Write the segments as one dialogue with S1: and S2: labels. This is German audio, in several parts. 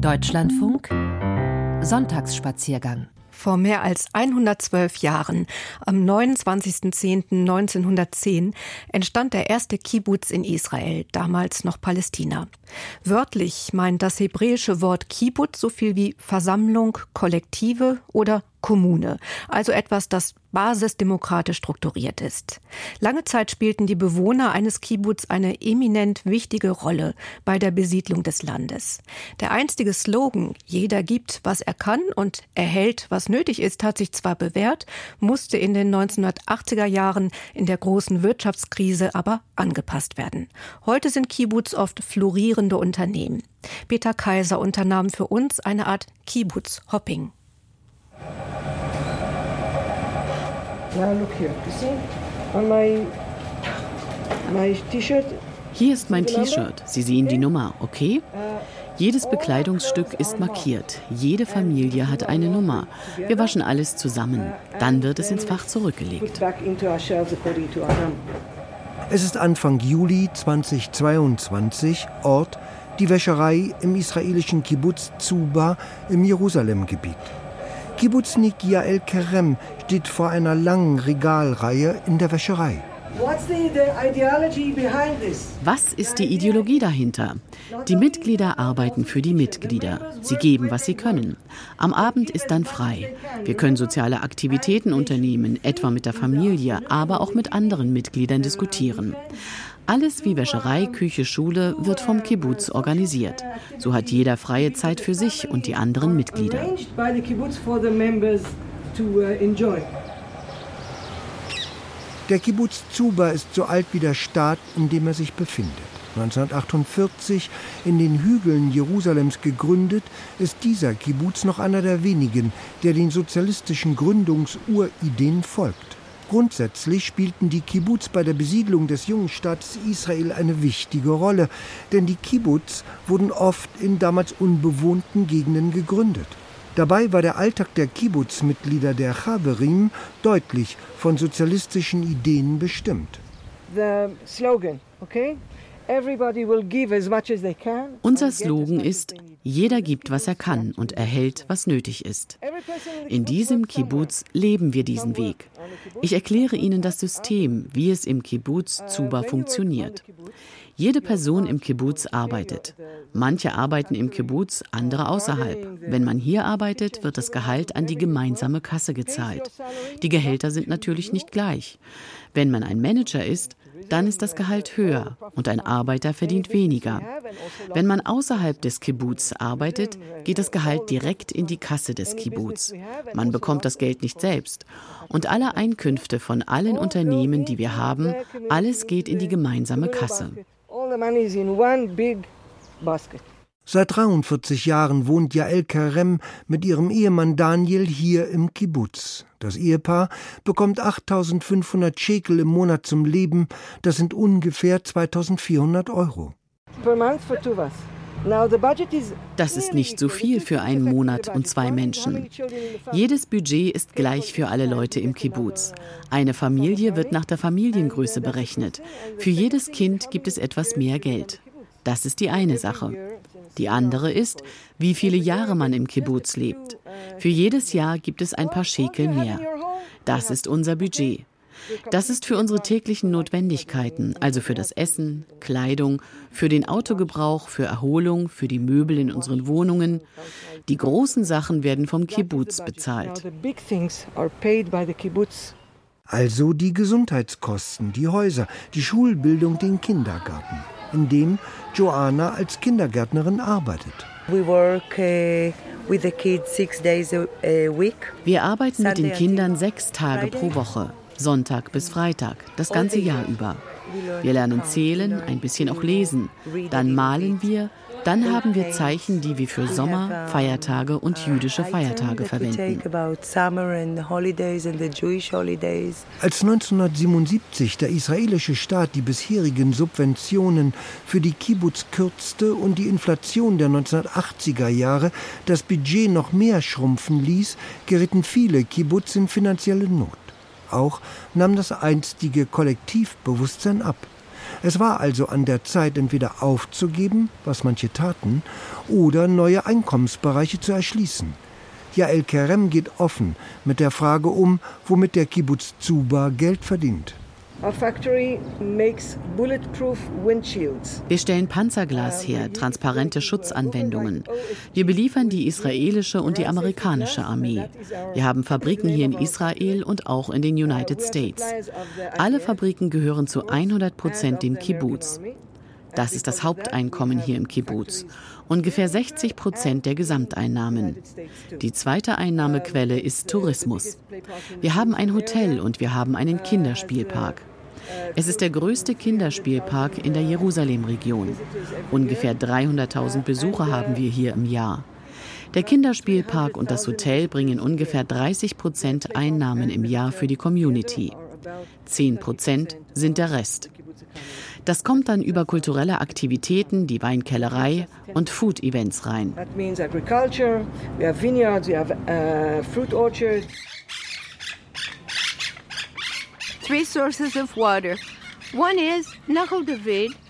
S1: Deutschlandfunk Sonntagsspaziergang
S2: vor mehr als 112 Jahren, am 29.10.1910, entstand der erste Kibbutz in Israel, damals noch Palästina. Wörtlich meint das hebräische Wort Kibbutz so viel wie Versammlung, Kollektive oder Kommune, also etwas, das basisdemokratisch strukturiert ist. Lange Zeit spielten die Bewohner eines Kibbutz eine eminent wichtige Rolle bei der Besiedlung des Landes. Der einstige Slogan Jeder gibt, was er kann und erhält, was nötig ist, hat sich zwar bewährt, musste in den 1980er Jahren in der großen Wirtschaftskrise aber angepasst werden. Heute sind Kibbutz oft florierende Unternehmen. Peter Kaiser unternahm für uns eine Art Kibbutz-Hopping.
S3: Hier ist mein T-Shirt. Sie sehen die Nummer, okay? Jedes Bekleidungsstück ist markiert. Jede Familie hat eine Nummer. Wir waschen alles zusammen. Dann wird es ins Fach zurückgelegt.
S4: Es ist Anfang Juli 2022, Ort die Wäscherei im israelischen Kibbutz Zuba im Jerusalemgebiet. Kibbutznik Yael Kerem steht vor einer langen Regalreihe in der Wäscherei.
S3: Was ist die Ideologie dahinter? Die Mitglieder arbeiten für die Mitglieder. Sie geben, was sie können. Am Abend ist dann frei. Wir können soziale Aktivitäten unternehmen, etwa mit der Familie, aber auch mit anderen Mitgliedern diskutieren. Alles wie Wäscherei, Küche, Schule wird vom Kibbutz organisiert. So hat jeder freie Zeit für sich und die anderen Mitglieder.
S4: Der Kibbutz Zuba ist so alt wie der Staat, in dem er sich befindet. 1948 in den Hügeln Jerusalems gegründet, ist dieser Kibbutz noch einer der wenigen, der den sozialistischen Gründungsurideen folgt. Grundsätzlich spielten die Kibbutz bei der Besiedlung des jungen Staates Israel eine wichtige Rolle, denn die Kibbutz wurden oft in damals unbewohnten Gegenden gegründet. Dabei war der Alltag der Kibbutz-Mitglieder der Chaverim deutlich von sozialistischen Ideen bestimmt.
S3: The slogan, okay? Unser Slogan ist, jeder gibt, was er kann und erhält, was nötig ist. In diesem Kibbutz leben wir diesen Weg. Ich erkläre Ihnen das System, wie es im Kibbutz Zuba funktioniert. Jede Person im Kibbutz arbeitet. Manche arbeiten im Kibbutz, andere außerhalb. Wenn man hier arbeitet, wird das Gehalt an die gemeinsame Kasse gezahlt. Die Gehälter sind natürlich nicht gleich. Wenn man ein Manager ist, dann ist das Gehalt höher und ein Arbeiter verdient weniger. Wenn man außerhalb des Kibbutz arbeitet, geht das Gehalt direkt in die Kasse des Kibbutz. Man bekommt das Geld nicht selbst. Und alle Einkünfte von allen Unternehmen, die wir haben, alles geht in die gemeinsame Kasse.
S4: Seit 43 Jahren wohnt Jael Karem mit ihrem Ehemann Daniel hier im Kibbutz. Das Ehepaar bekommt 8500 Schekel im Monat zum Leben. Das sind ungefähr 2400 Euro.
S3: Das ist nicht so viel für einen Monat und zwei Menschen. Jedes Budget ist gleich für alle Leute im Kibbutz. Eine Familie wird nach der Familiengröße berechnet. Für jedes Kind gibt es etwas mehr Geld. Das ist die eine Sache. Die andere ist, wie viele Jahre man im Kibbutz lebt. Für jedes Jahr gibt es ein paar Schekel mehr. Das ist unser Budget. Das ist für unsere täglichen Notwendigkeiten, also für das Essen, Kleidung, für den Autogebrauch, für Erholung, für die Möbel in unseren Wohnungen. Die großen Sachen werden vom Kibbutz bezahlt.
S4: Also die Gesundheitskosten, die Häuser, die Schulbildung, den Kindergarten in dem Joanna als Kindergärtnerin arbeitet.
S3: Uh, Wir arbeiten mit den Kindern sechs Tage pro Woche, Sonntag bis Freitag, das ganze Jahr über. Wir lernen zählen, ein bisschen auch lesen. Dann malen wir, dann haben wir Zeichen, die wir für Sommer, Feiertage und jüdische Feiertage verwenden.
S4: Als 1977 der israelische Staat die bisherigen Subventionen für die Kibbutz kürzte und die Inflation der 1980er Jahre das Budget noch mehr schrumpfen ließ, geritten viele Kibbutz in finanzielle Not. Auch nahm das einstige Kollektivbewusstsein ab. Es war also an der Zeit, entweder aufzugeben, was manche taten, oder neue Einkommensbereiche zu erschließen. Jael Kerem geht offen mit der Frage um, womit der Kibbutz Zuba Geld verdient.
S3: Wir stellen Panzerglas her, transparente Schutzanwendungen. Wir beliefern die israelische und die amerikanische Armee. Wir haben Fabriken hier in Israel und auch in den United States. Alle Fabriken gehören zu 100 Prozent dem Kibbutz. Das ist das Haupteinkommen hier im Kibbutz. Ungefähr 60 Prozent der Gesamteinnahmen. Die zweite Einnahmequelle ist Tourismus. Wir haben ein Hotel und wir haben einen Kinderspielpark. Es ist der größte Kinderspielpark in der Jerusalem-Region. Ungefähr 300.000 Besucher haben wir hier im Jahr. Der Kinderspielpark und das Hotel bringen ungefähr 30 Prozent Einnahmen im Jahr für die Community. 10 Prozent sind der Rest. Das kommt dann über kulturelle Aktivitäten, die Weinkellerei und Food-Events rein.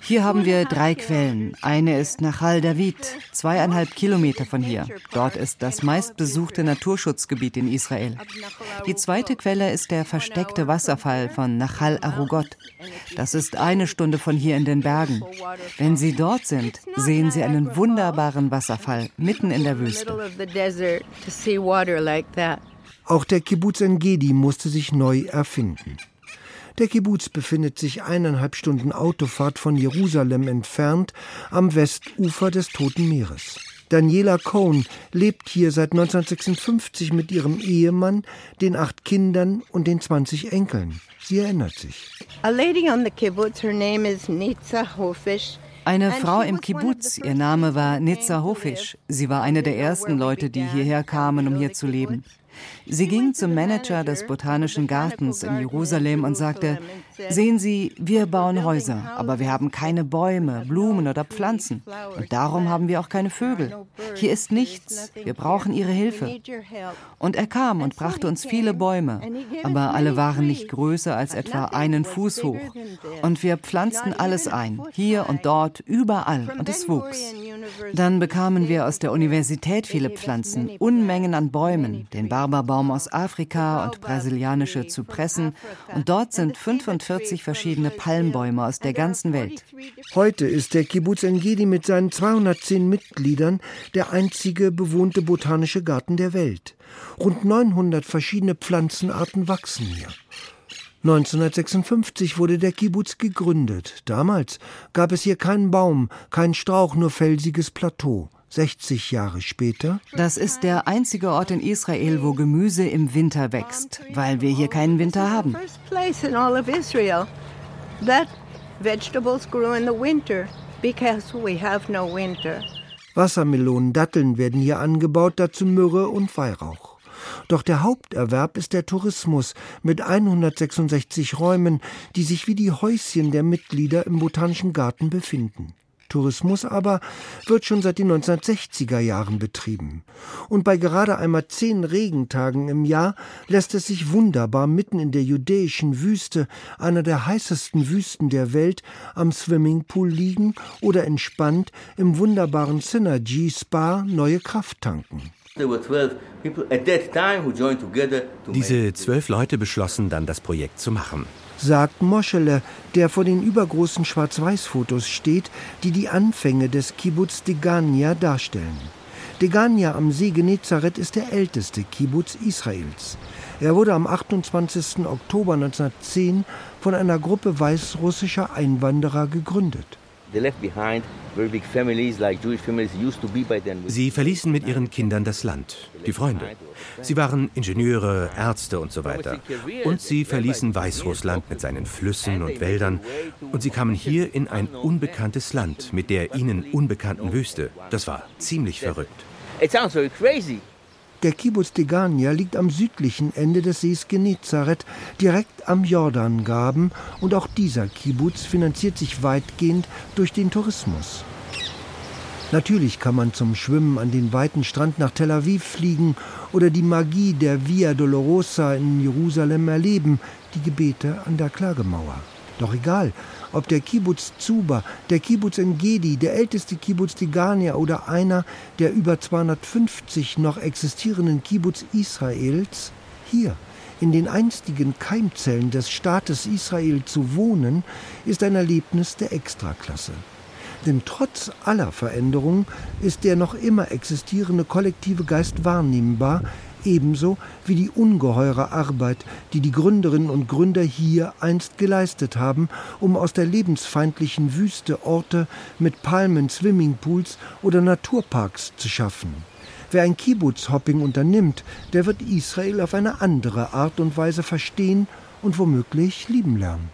S1: Hier haben wir drei Quellen. Eine ist Nachal David, zweieinhalb Kilometer von hier. Dort ist das meistbesuchte Naturschutzgebiet in Israel. Die zweite Quelle ist der versteckte Wasserfall von Nachal Arugot. Das ist eine Stunde von hier in den Bergen. Wenn Sie dort sind, sehen Sie einen wunderbaren Wasserfall mitten in der Wüste.
S4: Auch der Kibbutz Engedi musste sich neu erfinden. Der Kibbutz befindet sich eineinhalb Stunden Autofahrt von Jerusalem entfernt am Westufer des Toten Meeres. Daniela Cohn lebt hier seit 1956 mit ihrem Ehemann, den acht Kindern und den 20 Enkeln. Sie erinnert sich.
S1: Eine Frau im Kibbutz, ihr Name war Nitza Hofisch. Sie war eine der ersten Leute, die hierher kamen, um hier zu leben. Sie ging zum Manager des Botanischen Gartens in Jerusalem und sagte, sehen Sie, wir bauen Häuser, aber wir haben keine Bäume, Blumen oder Pflanzen. Und darum haben wir auch keine Vögel. Hier ist nichts. Wir brauchen Ihre Hilfe. Und er kam und brachte uns viele Bäume, aber alle waren nicht größer als etwa einen Fuß hoch. Und wir pflanzten alles ein, hier und dort, überall, und es wuchs. Dann bekamen wir aus der Universität viele Pflanzen, Unmengen an Bäumen, den Barberbaum aus Afrika und brasilianische Zypressen. Und dort sind 45 verschiedene Palmbäume aus der ganzen Welt.
S4: Heute ist der Kibbutz Engedi mit seinen 210 Mitgliedern der einzige bewohnte botanische Garten der Welt. Rund 900 verschiedene Pflanzenarten wachsen hier. 1956 wurde der Kibbutz gegründet. Damals gab es hier keinen Baum, kein Strauch, nur felsiges Plateau. 60 Jahre später.
S1: Das ist der einzige Ort in Israel, wo Gemüse im Winter wächst, weil wir hier keinen Winter haben.
S4: Wassermelonen, Datteln werden hier angebaut, dazu Myrrhe und Weihrauch. Doch der Haupterwerb ist der Tourismus mit 166 Räumen, die sich wie die Häuschen der Mitglieder im Botanischen Garten befinden. Tourismus aber wird schon seit den 1960er Jahren betrieben. Und bei gerade einmal zehn Regentagen im Jahr lässt es sich wunderbar mitten in der judäischen Wüste, einer der heißesten Wüsten der Welt, am Swimmingpool liegen oder entspannt im wunderbaren Synergy Spa neue Kraft tanken.
S5: Diese zwölf Leute beschlossen dann, das Projekt zu machen.
S4: Sagt Moschele, der vor den übergroßen Schwarz-Weiß-Fotos steht, die die Anfänge des Kibbutz Degania darstellen. Degania am See Genezareth ist der älteste Kibbutz Israels. Er wurde am 28. Oktober 1910 von einer Gruppe weißrussischer Einwanderer gegründet.
S5: Sie verließen mit ihren Kindern das Land, die Freunde. Sie waren Ingenieure, Ärzte und so weiter. Und sie verließen Weißrussland mit seinen Flüssen und Wäldern. Und sie kamen hier in ein unbekanntes Land mit der ihnen unbekannten Wüste. Das war ziemlich verrückt. It sounds very crazy.
S4: Der Kibbutz Degania liegt am südlichen Ende des Sees Genezareth, direkt am Jordangraben, und auch dieser Kibbutz finanziert sich weitgehend durch den Tourismus. Natürlich kann man zum Schwimmen an den weiten Strand nach Tel Aviv fliegen oder die Magie der Via Dolorosa in Jerusalem erleben, die Gebete an der Klagemauer. Doch egal, ob der Kibbutz Zuba, der Kibbutz Engedi, der älteste Kibbutz Tigania oder einer der über 250 noch existierenden Kibbutz Israels, hier in den einstigen Keimzellen des Staates Israel zu wohnen, ist ein Erlebnis der Extraklasse. Denn trotz aller Veränderungen ist der noch immer existierende kollektive Geist wahrnehmbar, ebenso wie die ungeheure Arbeit, die die Gründerinnen und Gründer hier einst geleistet haben, um aus der lebensfeindlichen Wüste Orte mit Palmen, Swimmingpools oder Naturparks zu schaffen. Wer ein Kibbutz-Hopping unternimmt, der wird Israel auf eine andere Art und Weise verstehen und womöglich lieben lernen.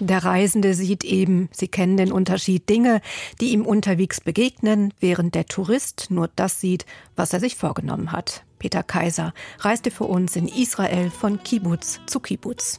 S2: Der Reisende sieht eben, Sie kennen den Unterschied, Dinge, die ihm unterwegs begegnen, während der Tourist nur das sieht, was er sich vorgenommen hat. Peter Kaiser reiste für uns in Israel von Kibbutz zu Kibbutz.